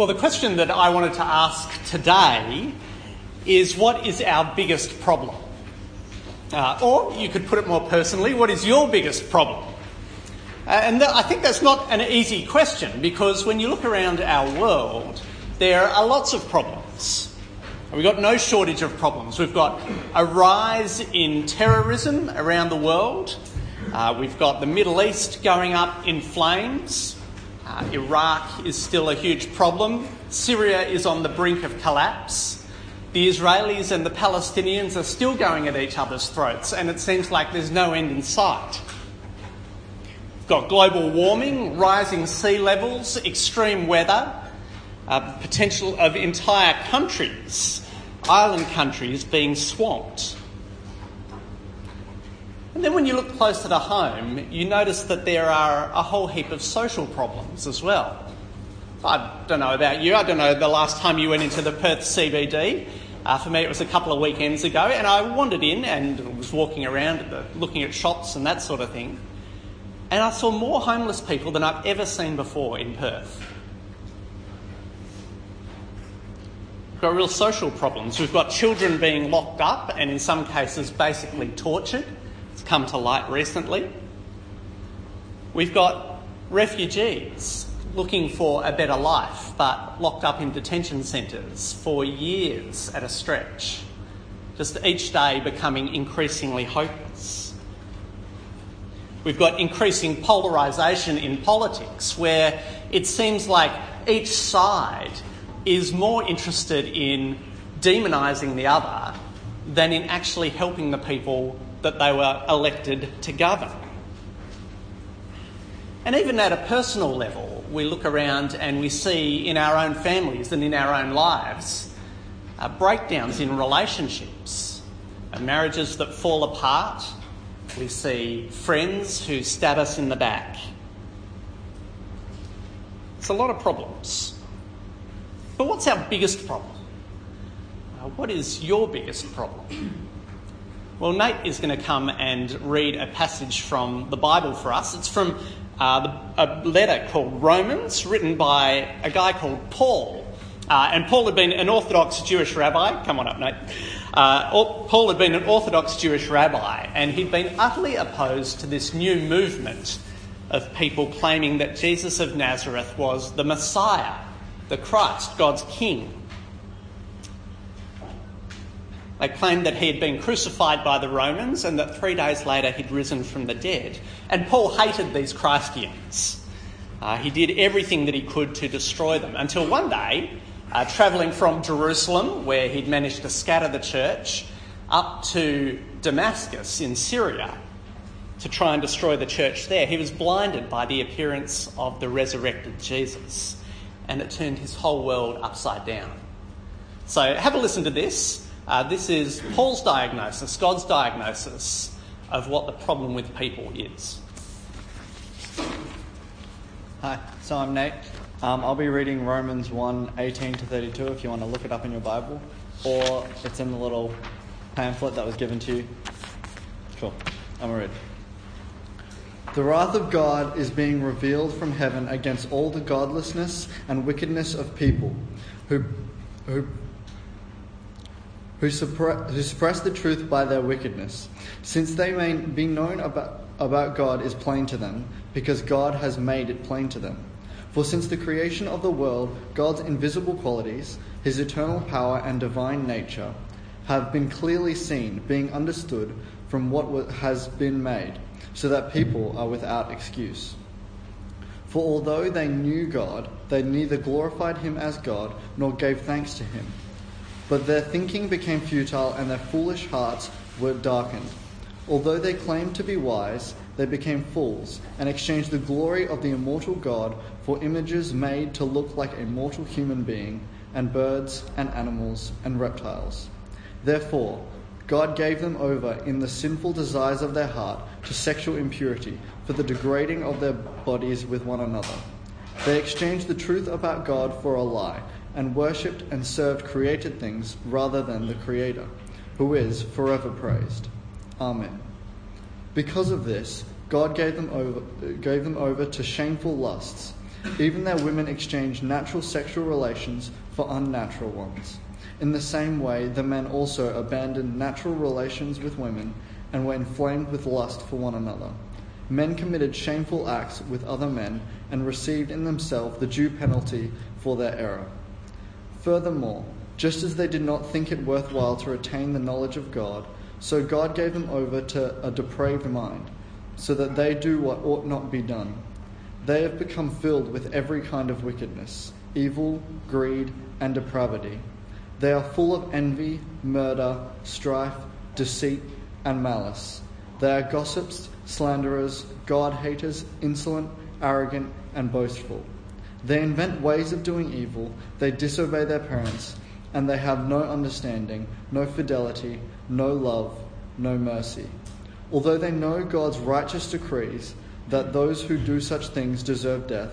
Well, the question that I wanted to ask today is what is our biggest problem? Uh, or you could put it more personally, what is your biggest problem? Uh, and th- I think that's not an easy question because when you look around our world, there are lots of problems. We've got no shortage of problems. We've got a rise in terrorism around the world. Uh, we've got the Middle East going up in flames. Uh, Iraq is still a huge problem. Syria is on the brink of collapse. The Israelis and the Palestinians are still going at each other's throats, and it seems like there's no end in sight. We've got global warming, rising sea levels, extreme weather, uh, potential of entire countries, island countries, being swamped. And then when you look closer to home, you notice that there are a whole heap of social problems as well. I don't know about you, I don't know the last time you went into the Perth CBD. Uh, for me, it was a couple of weekends ago, and I wandered in and was walking around the, looking at shops and that sort of thing. And I saw more homeless people than I've ever seen before in Perth. We've got real social problems. We've got children being locked up and, in some cases, basically tortured. It's come to light recently. We've got refugees looking for a better life but locked up in detention centres for years at a stretch, just each day becoming increasingly hopeless. We've got increasing polarisation in politics where it seems like each side is more interested in demonising the other than in actually helping the people that they were elected to govern. And even at a personal level, we look around and we see in our own families and in our own lives uh, breakdowns in relationships, uh, marriages that fall apart. We see friends who stab us in the back. It's a lot of problems. But what's our biggest problem? Uh, what is your biggest problem? Well, Nate is going to come and read a passage from the Bible for us. It's from uh, a letter called Romans, written by a guy called Paul. Uh, and Paul had been an Orthodox Jewish rabbi. Come on up, Nate. Uh, Paul had been an Orthodox Jewish rabbi, and he'd been utterly opposed to this new movement of people claiming that Jesus of Nazareth was the Messiah, the Christ, God's King. They claimed that he had been crucified by the Romans and that three days later he'd risen from the dead. And Paul hated these Christians. Uh, he did everything that he could to destroy them until one day, uh, travelling from Jerusalem, where he'd managed to scatter the church, up to Damascus in Syria to try and destroy the church there, he was blinded by the appearance of the resurrected Jesus. And it turned his whole world upside down. So have a listen to this. Uh, this is Paul's diagnosis, God's diagnosis of what the problem with people is. Hi, so I'm Nate. Um, I'll be reading Romans 1 18 to 32 if you want to look it up in your Bible, or it's in the little pamphlet that was given to you. Cool. I'm read. The wrath of God is being revealed from heaven against all the godlessness and wickedness of people who, who who, suppre- who suppress the truth by their wickedness, since they may be known about, about God is plain to them, because God has made it plain to them. For since the creation of the world, God's invisible qualities, his eternal power and divine nature, have been clearly seen, being understood from what has been made, so that people are without excuse. For although they knew God, they neither glorified him as God nor gave thanks to him but their thinking became futile and their foolish hearts were darkened. Although they claimed to be wise, they became fools and exchanged the glory of the immortal God for images made to look like a mortal human being, and birds and animals and reptiles. Therefore, God gave them over in the sinful desires of their heart to sexual impurity for the degrading of their bodies with one another. They exchanged the truth about God for a lie and worshipped and served created things rather than the Creator, who is forever praised. Amen. Because of this, God gave them over, gave them over to shameful lusts. Even their women exchanged natural sexual relations for unnatural ones. In the same way, the men also abandoned natural relations with women and were inflamed with lust for one another. Men committed shameful acts with other men and received in themselves the due penalty for their error. Furthermore, just as they did not think it worthwhile to retain the knowledge of God, so God gave them over to a depraved mind, so that they do what ought not be done. They have become filled with every kind of wickedness, evil, greed, and depravity. They are full of envy, murder, strife, deceit, and malice. They are gossips, slanderers, God haters, insolent, arrogant, and boastful. They invent ways of doing evil, they disobey their parents, and they have no understanding, no fidelity, no love, no mercy. Although they know God's righteous decrees that those who do such things deserve death,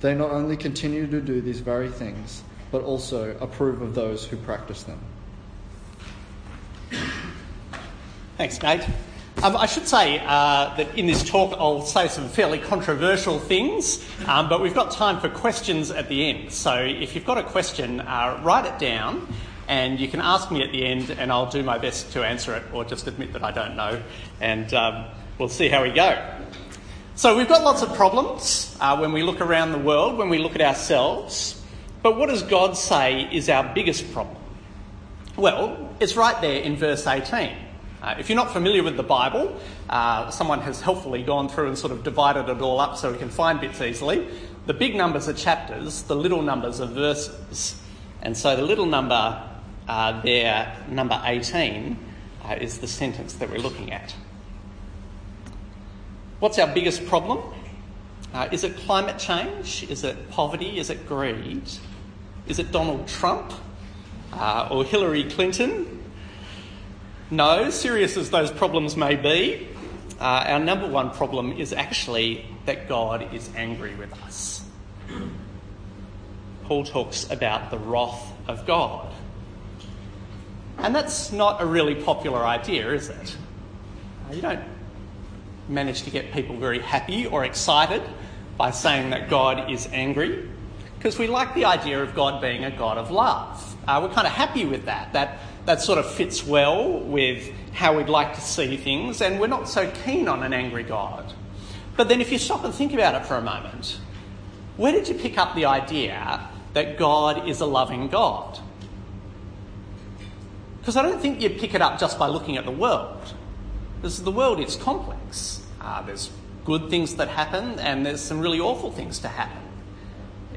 they not only continue to do these very things, but also approve of those who practice them. Thanks, Nate. Um, I should say uh, that in this talk I'll say some fairly controversial things, um, but we've got time for questions at the end. So if you've got a question, uh, write it down and you can ask me at the end and I'll do my best to answer it or just admit that I don't know and um, we'll see how we go. So we've got lots of problems uh, when we look around the world, when we look at ourselves, but what does God say is our biggest problem? Well, it's right there in verse 18. Uh, if you're not familiar with the Bible, uh, someone has helpfully gone through and sort of divided it all up so we can find bits easily. The big numbers are chapters, the little numbers are verses. And so the little number uh, there, number 18, uh, is the sentence that we're looking at. What's our biggest problem? Uh, is it climate change? Is it poverty? Is it greed? Is it Donald Trump uh, or Hillary Clinton? No, serious as those problems may be, uh, our number one problem is actually that God is angry with us. Paul talks about the wrath of God. And that's not a really popular idea, is it? Uh, you don't manage to get people very happy or excited by saying that God is angry, because we like the idea of God being a God of love. Uh, we're kind of happy with that. That that sort of fits well with how we'd like to see things, and we're not so keen on an angry God. But then, if you stop and think about it for a moment, where did you pick up the idea that God is a loving God? Because I don't think you pick it up just by looking at the world. Because the world is complex. Uh, there's good things that happen, and there's some really awful things to happen.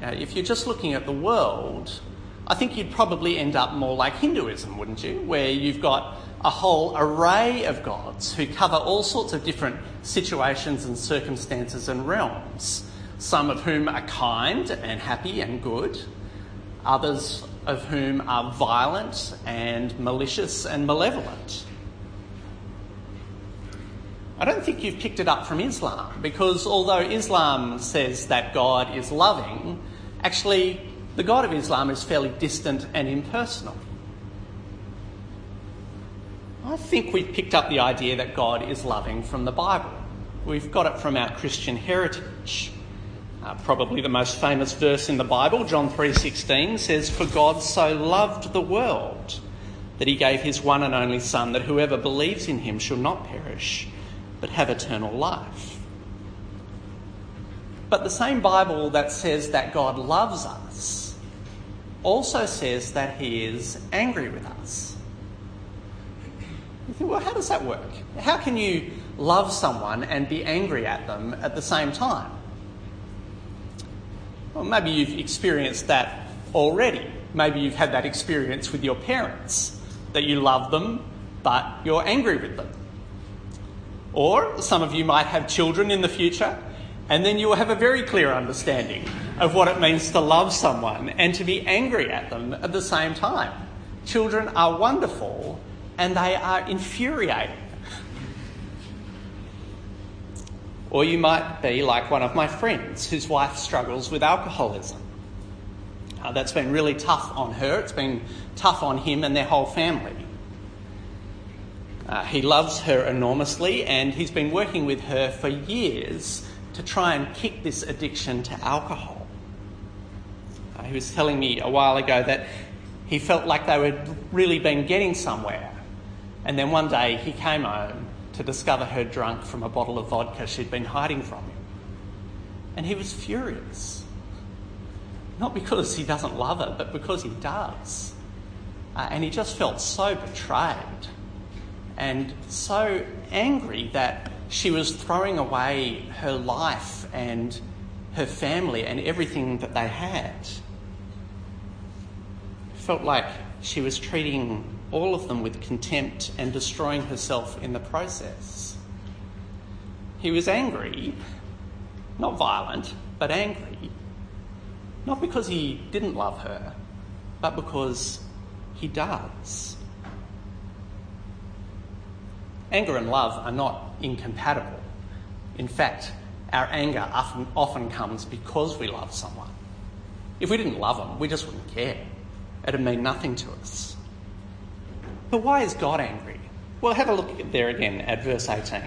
Uh, if you're just looking at the world, I think you'd probably end up more like Hinduism, wouldn't you? Where you've got a whole array of gods who cover all sorts of different situations and circumstances and realms, some of whom are kind and happy and good, others of whom are violent and malicious and malevolent. I don't think you've picked it up from Islam because although Islam says that God is loving, actually the God of Islam is fairly distant and impersonal. I think we've picked up the idea that God is loving from the Bible. We've got it from our Christian heritage. Uh, probably the most famous verse in the Bible, John 3:16 says for God so loved the world that he gave his one and only son that whoever believes in him shall not perish but have eternal life. But the same Bible that says that God loves us also says that he is angry with us. You think, well, how does that work? How can you love someone and be angry at them at the same time? Well, maybe you've experienced that already. Maybe you've had that experience with your parents, that you love them, but you're angry with them. Or some of you might have children in the future, and then you will have a very clear understanding of what it means to love someone and to be angry at them at the same time. Children are wonderful and they are infuriating. Or you might be like one of my friends whose wife struggles with alcoholism. Uh, that's been really tough on her, it's been tough on him and their whole family. Uh, he loves her enormously and he's been working with her for years to try and kick this addiction to alcohol. He was telling me a while ago that he felt like they were really been getting somewhere. And then one day he came home to discover her drunk from a bottle of vodka she'd been hiding from him. And he was furious. Not because he doesn't love her, but because he does. Uh, and he just felt so betrayed and so angry that she was throwing away her life and her family and everything that they had. Felt like she was treating all of them with contempt and destroying herself in the process. He was angry, not violent, but angry, not because he didn't love her, but because he does. Anger and love are not incompatible. In fact, our anger often, comes because we love someone. If we didn't love them, we just wouldn't care. It'd mean nothing to us. But why is God angry? Well, have a look there again at verse 18.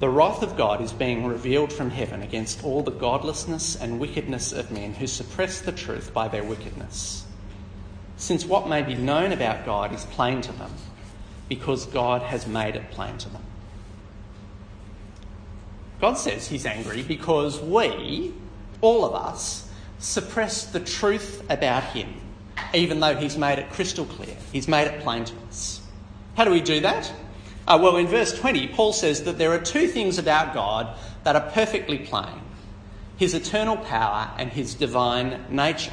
The wrath of God is being revealed from heaven against all the godlessness and wickedness of men who suppress the truth by their wickedness. Since what may be known about God is plain to them, because God has made it plain to them. God says he's angry because we, all of us, suppress the truth about him, even though he's made it crystal clear. He's made it plain to us. How do we do that? Uh, well, in verse 20, Paul says that there are two things about God that are perfectly plain his eternal power and his divine nature.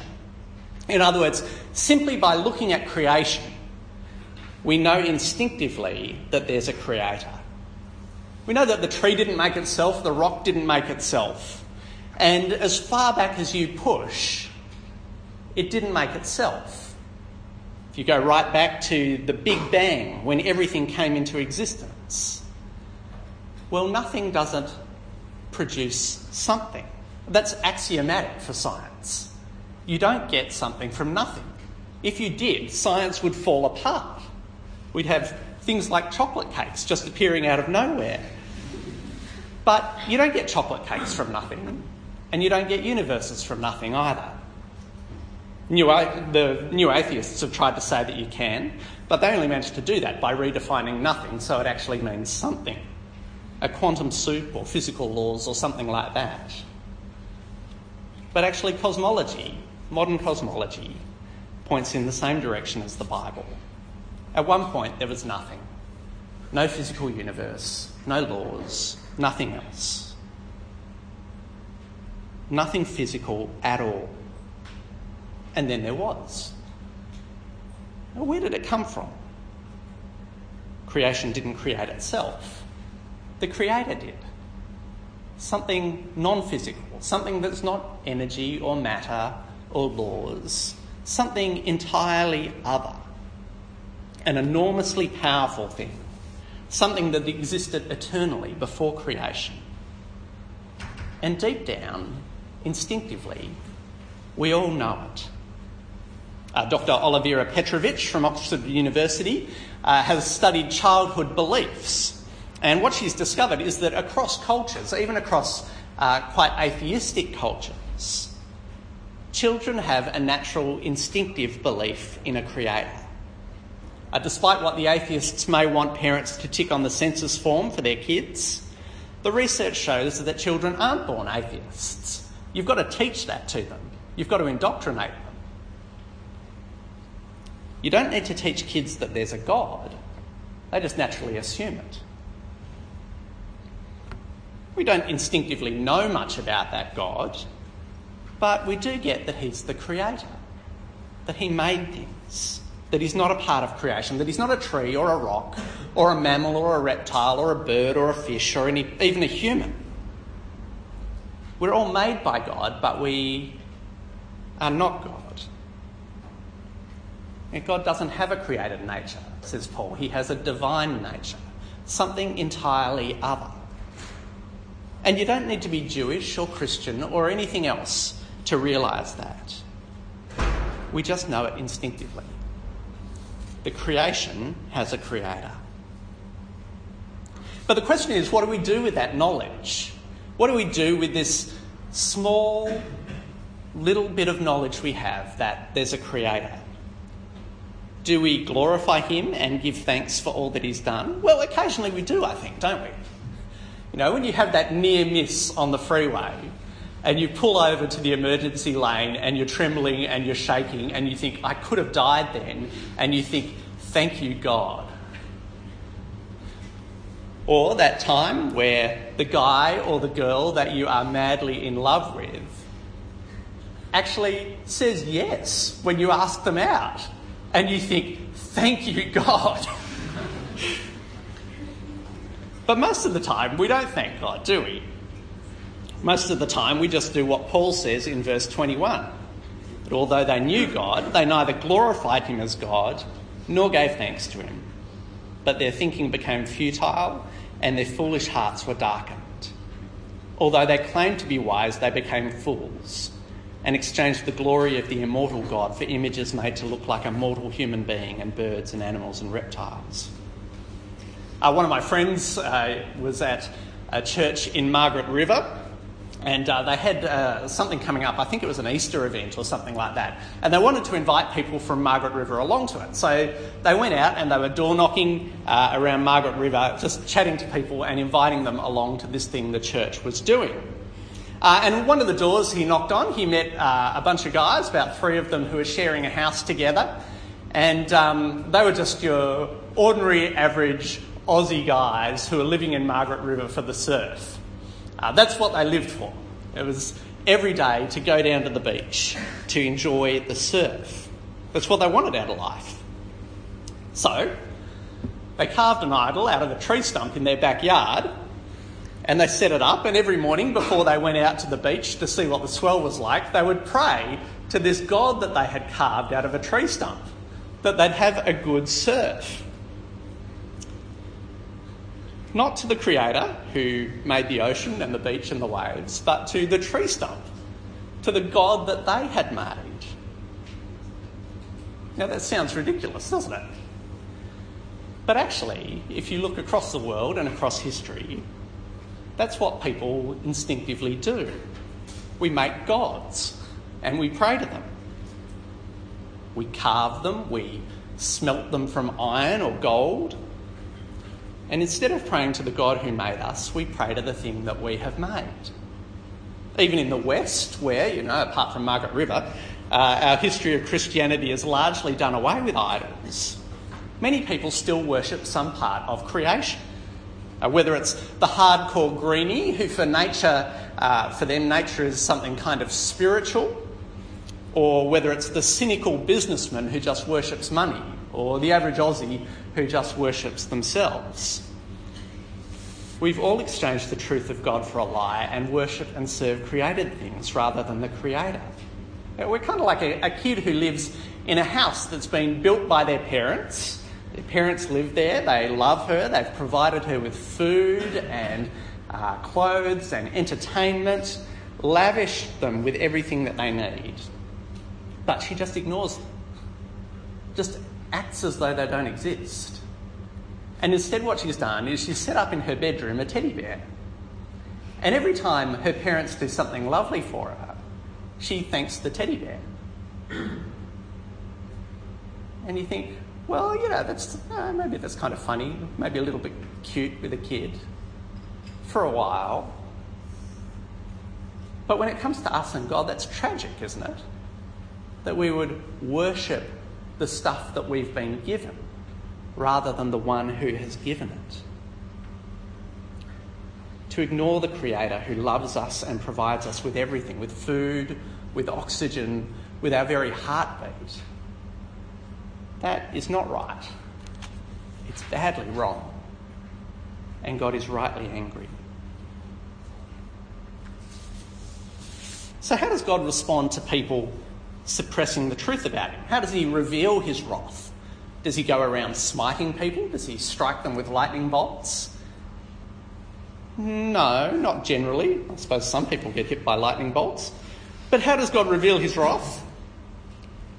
In other words, simply by looking at creation, we know instinctively that there's a creator. We know that the tree didn't make itself, the rock didn't make itself. And as far back as you push, it didn't make itself. If you go right back to the Big Bang, when everything came into existence, well, nothing doesn't produce something. That's axiomatic for science. You don't get something from nothing. If you did, science would fall apart. We'd have things like chocolate cakes just appearing out of nowhere. But you don't get chocolate cakes from nothing, and you don't get universes from nothing either. New, the new atheists have tried to say that you can, but they only managed to do that by redefining nothing so it actually means something a quantum soup or physical laws or something like that. But actually, cosmology, modern cosmology, points in the same direction as the Bible. At one point, there was nothing no physical universe, no laws, Nothing else. Nothing physical at all. And then there was. Now, where did it come from? Creation didn't create itself, the Creator did. Something non physical, something that's not energy or matter or laws, something entirely other, an enormously powerful thing something that existed eternally before creation. And deep down, instinctively, we all know it. Uh, Dr. Olivera Petrovich from Oxford University uh, has studied childhood beliefs. And what she's discovered is that across cultures, even across uh, quite atheistic cultures, children have a natural instinctive belief in a creator. Uh, despite what the atheists may want parents to tick on the census form for their kids, the research shows that children aren't born atheists. You've got to teach that to them, you've got to indoctrinate them. You don't need to teach kids that there's a God, they just naturally assume it. We don't instinctively know much about that God, but we do get that He's the Creator, that He made things that he's not a part of creation, that he's not a tree or a rock or a mammal or a reptile or a bird or a fish or any, even a human. We're all made by God, but we are not God. And God doesn't have a created nature, says Paul. He has a divine nature, something entirely other. And you don't need to be Jewish or Christian or anything else to realise that. We just know it instinctively. The creation has a creator. But the question is what do we do with that knowledge? What do we do with this small little bit of knowledge we have that there's a creator, do we glorify him and give thanks for all that he's done? Well, occasionally we do, I think, don't we? You know, when you have that near miss on the freeway and you pull over to the emergency lane and you're trembling and you're shaking and you think, I could have died then, and you think, thank you, God. Or that time where the guy or the girl that you are madly in love with actually says yes when you ask them out, and you think, thank you, God. but most of the time, we don't thank God, do we? Most of the time, we just do what Paul says in verse 21 that although they knew God, they neither glorified him as God nor gave thanks to him. But their thinking became futile and their foolish hearts were darkened. Although they claimed to be wise, they became fools and exchanged the glory of the immortal God for images made to look like a mortal human being and birds and animals and reptiles. Uh, one of my friends uh, was at a church in Margaret River and uh, they had uh, something coming up. I think it was an Easter event or something like that. And they wanted to invite people from Margaret River along to it. So they went out and they were door knocking uh, around Margaret River, just chatting to people and inviting them along to this thing the church was doing. Uh, and one of the doors he knocked on, he met uh, a bunch of guys, about three of them who were sharing a house together. And um, they were just your ordinary, average Aussie guys who were living in Margaret River for the surf. Uh, that's what they lived for. It was every day to go down to the beach to enjoy the surf. That's what they wanted out of life. So, they carved an idol out of a tree stump in their backyard and they set it up. And every morning, before they went out to the beach to see what the swell was like, they would pray to this god that they had carved out of a tree stump that they'd have a good surf not to the Creator who made the ocean and the beach and the waves, but to the tree stump, to the God that they had made. Now that sounds ridiculous, doesn't it? But actually, if you look across the world and across history, that's what people instinctively do. We make gods and we pray to them. We carve them, we smelt them from iron or gold, and instead of praying to the God who made us, we pray to the thing that we have made. Even in the West, where, you know, apart from Margaret River, uh, our history of Christianity has largely done away with idols, many people still worship some part of creation. Uh, whether it's the hardcore greenie, who for nature, uh, for them, nature is something kind of spiritual, or whether it's the cynical businessman who just worships money, or the average Aussie who just worships themselves. We've all exchanged the truth of God for a lie and worship and serve created things rather than the Creator. We're kind of like a, a kid who lives in a house that's been built by their parents. Their parents live there, they love her, they've provided her with food and uh, clothes and entertainment, lavished them with everything that they need. But she just ignores them. Just acts as though they don't exist. And instead, what she's done is she's set up in her bedroom a teddy bear. And every time her parents do something lovely for her, she thanks the teddy bear. And you think, well, you know, that's uh, maybe that's kind of funny, maybe a little bit cute with a kid for a while. But when it comes to us and God, that's tragic, isn't it? That we would worship the stuff that we've been given rather than the one who has given it. To ignore the Creator who loves us and provides us with everything with food, with oxygen, with our very heartbeat. That is not right. It's badly wrong. And God is rightly angry. So, how does God respond to people suppressing the truth about him? How does he reveal his wrath? Does he go around smiting people? Does he strike them with lightning bolts? No, not generally. I suppose some people get hit by lightning bolts. But how does God reveal his wrath?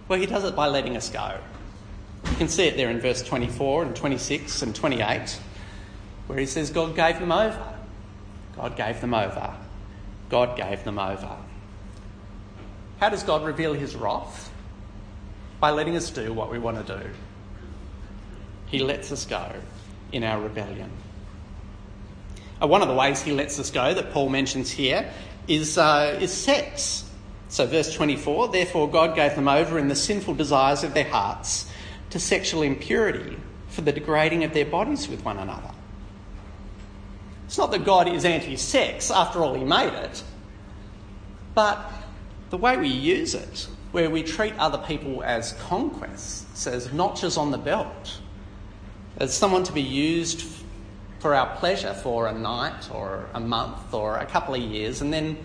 Well, he does it by letting us go. You can see it there in verse 24 and 26 and 28, where he says, God gave them over. God gave them over. God gave them over. How does God reveal his wrath? By letting us do what we want to do. He lets us go in our rebellion. Uh, one of the ways he lets us go that Paul mentions here is, uh, is sex. So, verse 24 Therefore, God gave them over in the sinful desires of their hearts to sexual impurity for the degrading of their bodies with one another. It's not that God is anti sex, after all, He made it, but the way we use it, where we treat other people as conquests, as notches on the belt, as someone to be used for our pleasure for a night or a month or a couple of years, and then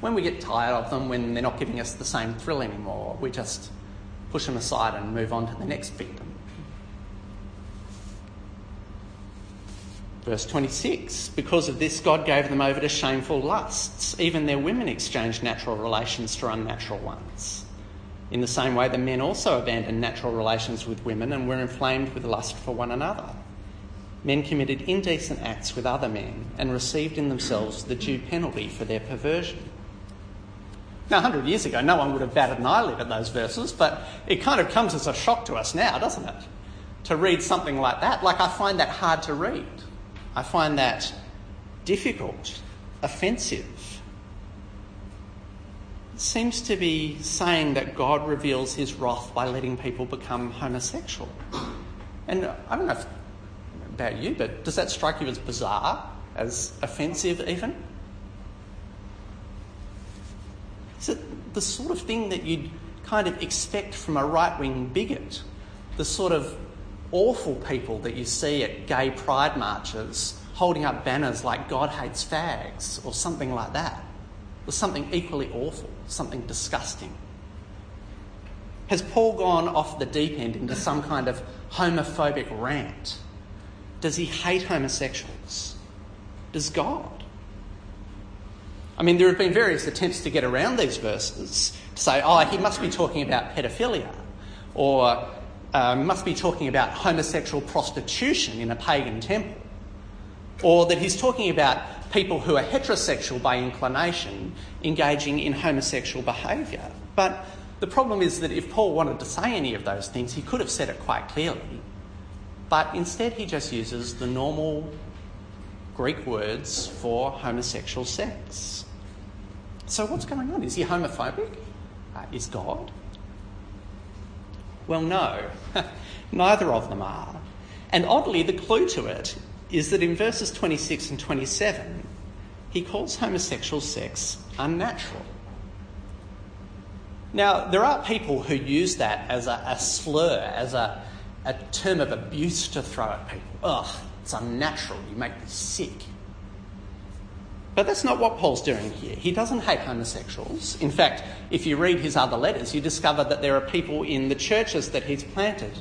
when we get tired of them, when they're not giving us the same thrill anymore, we just push them aside and move on to the next victim. Verse 26 Because of this, God gave them over to shameful lusts. Even their women exchanged natural relations for unnatural ones. In the same way, the men also abandoned natural relations with women and were inflamed with lust for one another. Men committed indecent acts with other men and received in themselves the due penalty for their perversion. Now, 100 years ago, no one would have batted an eyelid at those verses, but it kind of comes as a shock to us now, doesn't it? To read something like that. Like, I find that hard to read. I find that difficult, offensive. It seems to be saying that God reveals his wrath by letting people become homosexual. And I don't know if, about you, but does that strike you as bizarre, as offensive even? Is it the sort of thing that you'd kind of expect from a right wing bigot? The sort of awful people that you see at gay pride marches holding up banners like God hates fags or something like that. Or something equally awful, something disgusting. Has Paul gone off the deep end into some kind of homophobic rant? Does he hate homosexuals? Does God? I mean, there have been various attempts to get around these verses to say, oh, he must be talking about pedophilia, or uh, must be talking about homosexual prostitution in a pagan temple, or that he's talking about people who are heterosexual by inclination engaging in homosexual behaviour. But the problem is that if Paul wanted to say any of those things, he could have said it quite clearly. But instead, he just uses the normal Greek words for homosexual sex. So, what's going on? Is he homophobic? Uh, is God? Well, no, neither of them are. And oddly, the clue to it is that in verses 26 and 27, he calls homosexual sex unnatural. Now, there are people who use that as a, a slur, as a, a term of abuse to throw at people. Ugh, it's unnatural, you make me sick. But that's not what Paul's doing here. He doesn't hate homosexuals. In fact, if you read his other letters, you discover that there are people in the churches that he's planted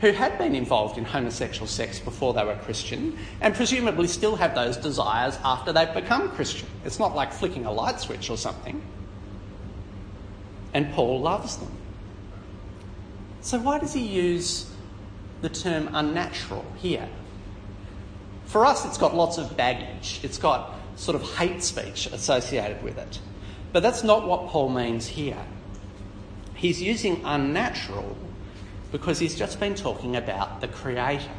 who had been involved in homosexual sex before they were Christian and presumably still have those desires after they've become Christian. It's not like flicking a light switch or something. And Paul loves them. So, why does he use the term unnatural here? For us, it's got lots of baggage. It's got sort of hate speech associated with it. But that's not what Paul means here. He's using unnatural because he's just been talking about the Creator,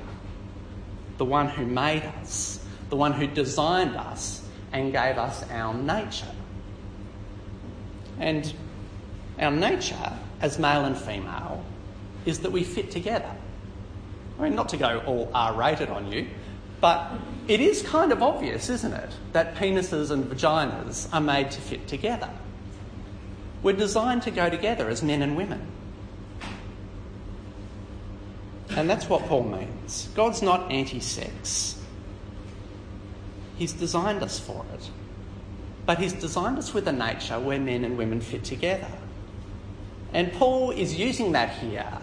the one who made us, the one who designed us and gave us our nature. And our nature, as male and female, is that we fit together. I mean, not to go all R rated on you, but it is kind of obvious, isn't it, that penises and vaginas are made to fit together. We're designed to go together as men and women. And that's what Paul means. God's not anti sex, He's designed us for it. But He's designed us with a nature where men and women fit together. And Paul is using that here,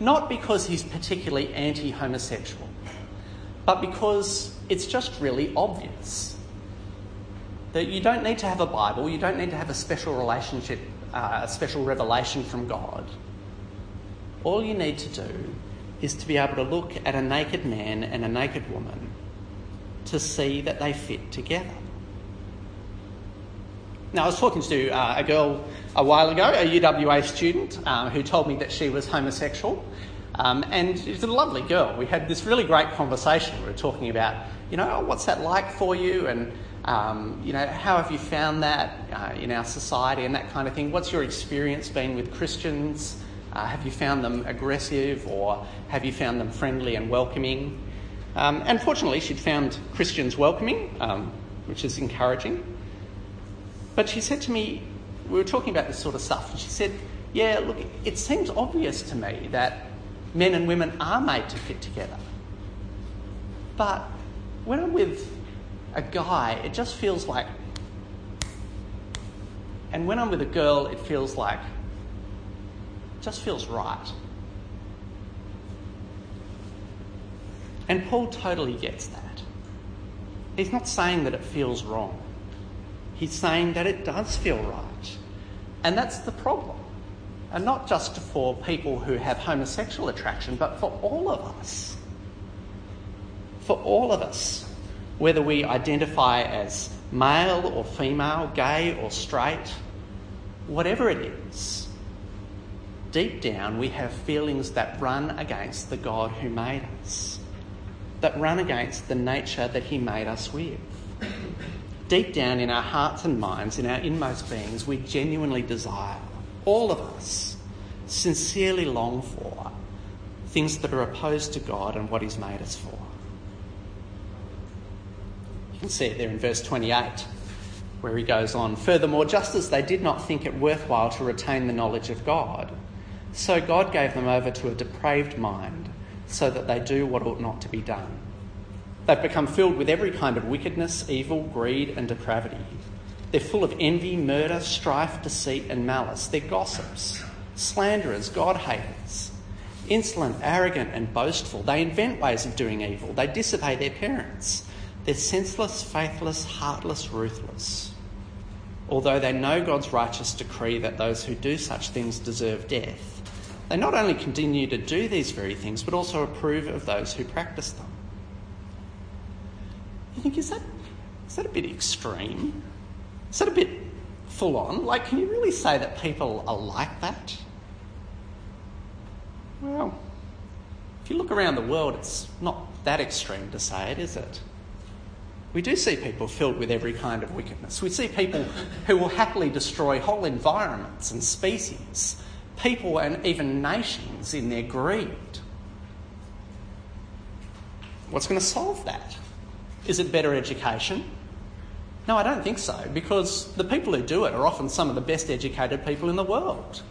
not because he's particularly anti homosexual but because it's just really obvious. That you don't need to have a Bible, you don't need to have a special relationship, uh, a special revelation from God. All you need to do is to be able to look at a naked man and a naked woman to see that they fit together. Now, I was talking to uh, a girl a while ago, a UWA student, uh, who told me that she was homosexual. Um, and she's a lovely girl. We had this really great conversation. We were talking about, you know, oh, what's that like for you? And, um, you know, how have you found that uh, in our society and that kind of thing? What's your experience been with Christians? Uh, have you found them aggressive or have you found them friendly and welcoming? Um, and fortunately, she'd found Christians welcoming, um, which is encouraging. But she said to me, we were talking about this sort of stuff, and she said, Yeah, look, it seems obvious to me that men and women are made to fit together. But when I'm with a guy, it just feels like. And when I'm with a girl, it feels like. Just feels right. And Paul totally gets that. He's not saying that it feels wrong. He's saying that it does feel right. And that's the problem. And not just for people who have homosexual attraction, but for all of us. For all of us, whether we identify as male or female, gay or straight, whatever it is, deep down we have feelings that run against the God who made us, that run against the nature that He made us with. Deep down in our hearts and minds, in our inmost beings, we genuinely desire, all of us, sincerely long for things that are opposed to God and what He's made us for. You can see it there in verse 28, where he goes on Furthermore, just as they did not think it worthwhile to retain the knowledge of God, so God gave them over to a depraved mind, so that they do what ought not to be done. They've become filled with every kind of wickedness, evil, greed, and depravity. They're full of envy, murder, strife, deceit, and malice. They're gossips, slanderers, God haters, insolent, arrogant, and boastful. They invent ways of doing evil. They disobey their parents. They're senseless, faithless, heartless, ruthless. Although they know God's righteous decree that those who do such things deserve death, they not only continue to do these very things, but also approve of those who practice them. You think, is that, is that a bit extreme? Is that a bit full on? Like, can you really say that people are like that? Well, if you look around the world, it's not that extreme to say it, is it? We do see people filled with every kind of wickedness. We see people who will happily destroy whole environments and species, people and even nations in their greed. What's going to solve that? Is it better education? No, I don't think so, because the people who do it are often some of the best educated people in the world.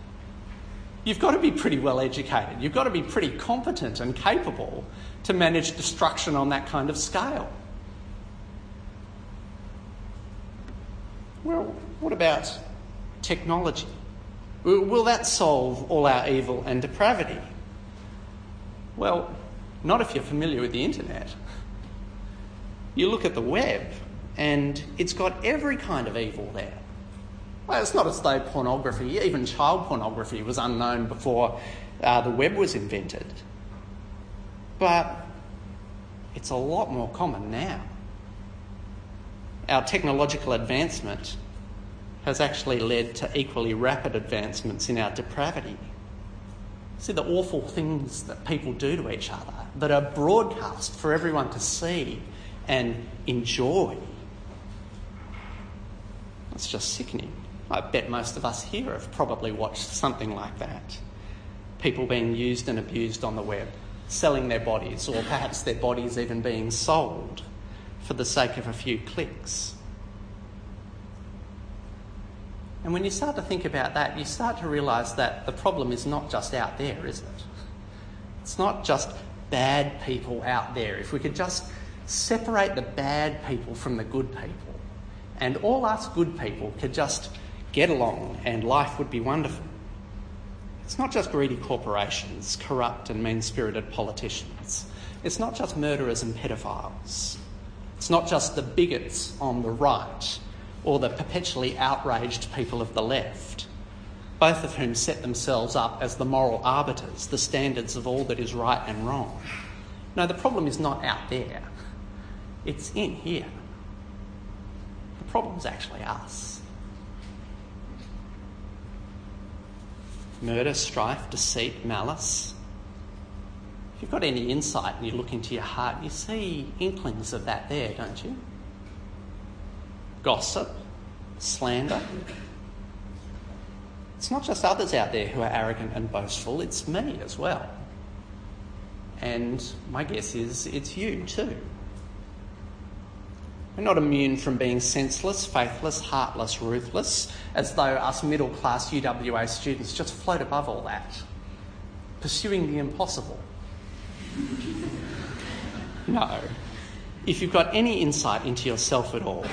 You've got to be pretty well educated, you've got to be pretty competent and capable to manage destruction on that kind of scale. Well, what about technology? Will that solve all our evil and depravity? Well, not if you're familiar with the internet. You look at the web, and it's got every kind of evil there. Well, it's not as though pornography, even child pornography, was unknown before uh, the web was invented. But it's a lot more common now. Our technological advancement has actually led to equally rapid advancements in our depravity. See the awful things that people do to each other that are broadcast for everyone to see and enjoy. It's just sickening. I bet most of us here have probably watched something like that. People being used and abused on the web, selling their bodies, or perhaps their bodies even being sold for the sake of a few clicks. And when you start to think about that, you start to realise that the problem is not just out there, is it? It's not just bad people out there. If we could just separate the bad people from the good people, and all us good people could just get along and life would be wonderful. It's not just greedy corporations, corrupt and mean spirited politicians. It's not just murderers and pedophiles. It's not just the bigots on the right or the perpetually outraged people of the left, both of whom set themselves up as the moral arbiters, the standards of all that is right and wrong. No, the problem is not out there. It's in here problem's actually us. Murder, strife, deceit, malice. If you've got any insight and you look into your heart, you see inklings of that there, don't you? Gossip, slander. It's not just others out there who are arrogant and boastful, it's me as well. And my guess is it's you too. We're not immune from being senseless, faithless, heartless, ruthless, as though us middle class UWA students just float above all that, pursuing the impossible. no. If you've got any insight into yourself at all,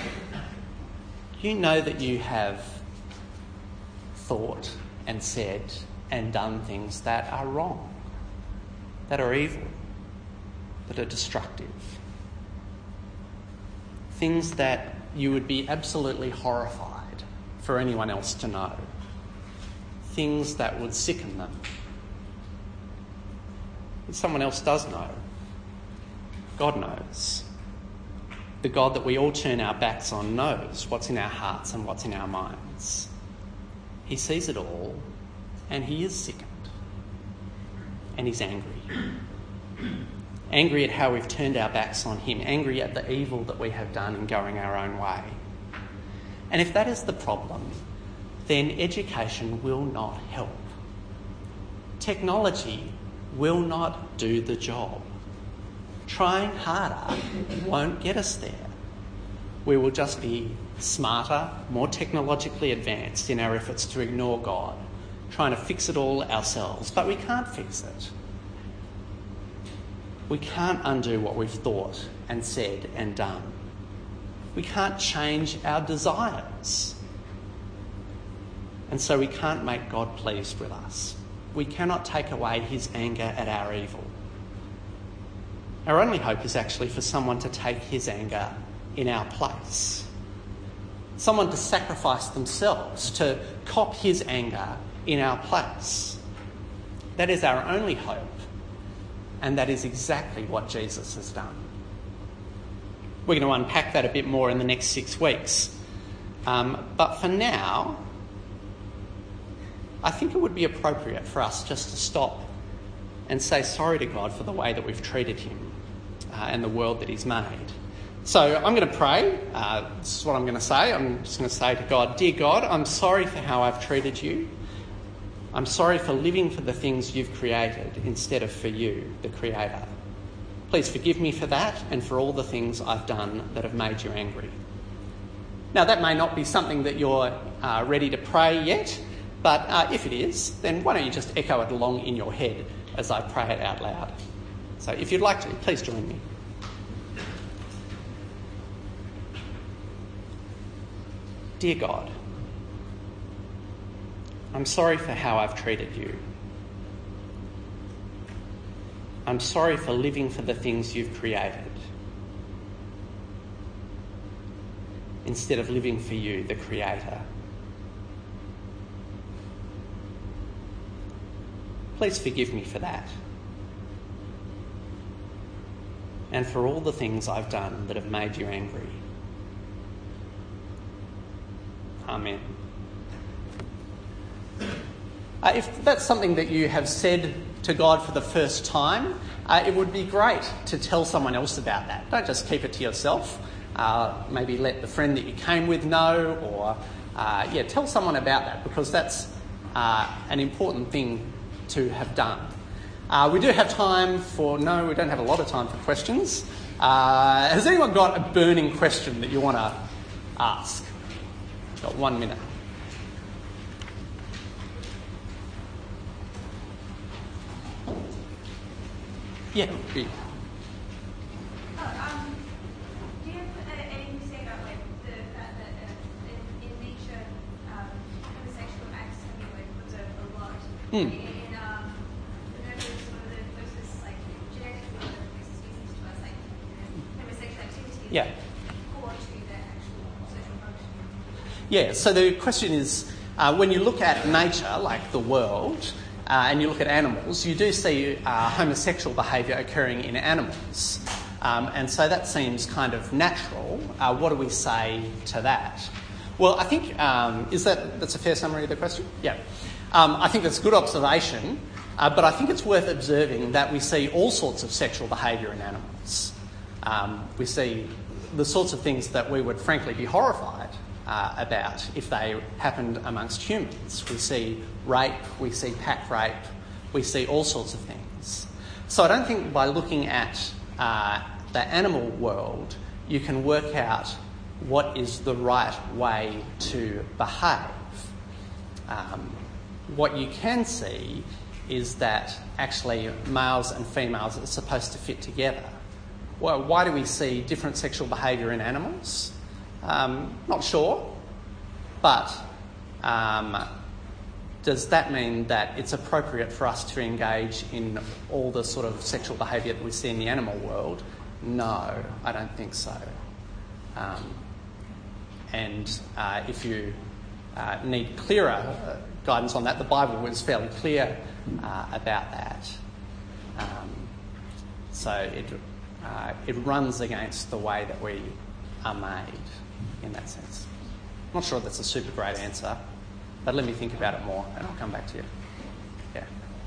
you know that you have thought and said and done things that are wrong, that are evil, that are destructive things that you would be absolutely horrified for anyone else to know, things that would sicken them. But someone else does know. God knows. The God that we all turn our backs on knows what's in our hearts and what's in our minds. He sees it all and he is sickened and he's angry angry at how we've turned our backs on Him, angry at the evil that we have done in going our own way. And if that is the problem, then education will not help. Technology will not do the job. Trying harder won't get us there. We will just be smarter, more technologically advanced in our efforts to ignore God, trying to fix it all ourselves. But we can't fix it. We can't undo what we've thought and said and done. We can't change our desires. And so we can't make God pleased with us. We cannot take away his anger at our evil. Our only hope is actually for someone to take his anger in our place. Someone to sacrifice themselves, to cop his anger in our place. That is our only hope and that is exactly what Jesus has done. We're going to unpack that a bit more in the next six weeks. Um, but for now, I think it would be appropriate for us just to stop and say sorry to God for the way that we've treated Him uh, and the world that He's made. So I'm going to pray. Uh, this is what I'm going to say. I'm just going to say to God, Dear God, I'm sorry for how I've treated you. I'm sorry for living for the things you've created instead of for you, the Creator. Please forgive me for that and for all the things I've done that have made you angry. Now, that may not be something that you're uh, ready to pray yet, but uh, if it is, then why don't you just echo it along in your head as I pray it out loud? So, if you'd like to, please join me. Dear God, I'm sorry for how I've treated you. I'm sorry for living for the things you've created instead of living for you, the Creator. Please forgive me for that. And for all the things I've done that have made you angry. Amen. Uh, if that's something that you have said to God for the first time, uh, it would be great to tell someone else about that. Don't just keep it to yourself. Uh, maybe let the friend that you came with know, or uh, yeah, tell someone about that because that's uh, an important thing to have done. Uh, we do have time for no, we don't have a lot of time for questions. has anyone got a burning question that you want to ask? Got one minute. Yeah. Oh, um, do you have uh, anything to say about like the fact that uh, in, in nature, um, homosexual acts can be like observed a lot. Mm. In in nature um, homosexual acts like observed a lot in um the nurses, one of the closest like genetically one of the closest species to us, like homosexual activity. Yeah. Core to the actual social function. Yeah. So the question is, uh, when you look at nature, like the world, uh, and you look at animals, you do see uh, homosexual behaviour occurring in animals. Um, and so that seems kind of natural. Uh, what do we say to that? Well, I think, um, is that that's a fair summary of the question? Yeah. Um, I think that's a good observation, uh, but I think it's worth observing that we see all sorts of sexual behaviour in animals. Um, we see the sorts of things that we would frankly be horrified uh, about if they happened amongst humans. We see rape, we see pack rape, we see all sorts of things. So I don't think by looking at uh, the animal world you can work out what is the right way to behave. Um, what you can see is that actually males and females are supposed to fit together. Well, why do we see different sexual behaviour in animals? Um, not sure, but um, does that mean that it's appropriate for us to engage in all the sort of sexual behaviour that we see in the animal world? No, I don't think so. Um, and uh, if you uh, need clearer uh, guidance on that, the Bible was fairly clear uh, about that. Um, so it, uh, it runs against the way that we are made in that sense. I'm not sure that's a super great answer, but let me think about it more and I'll come back to you.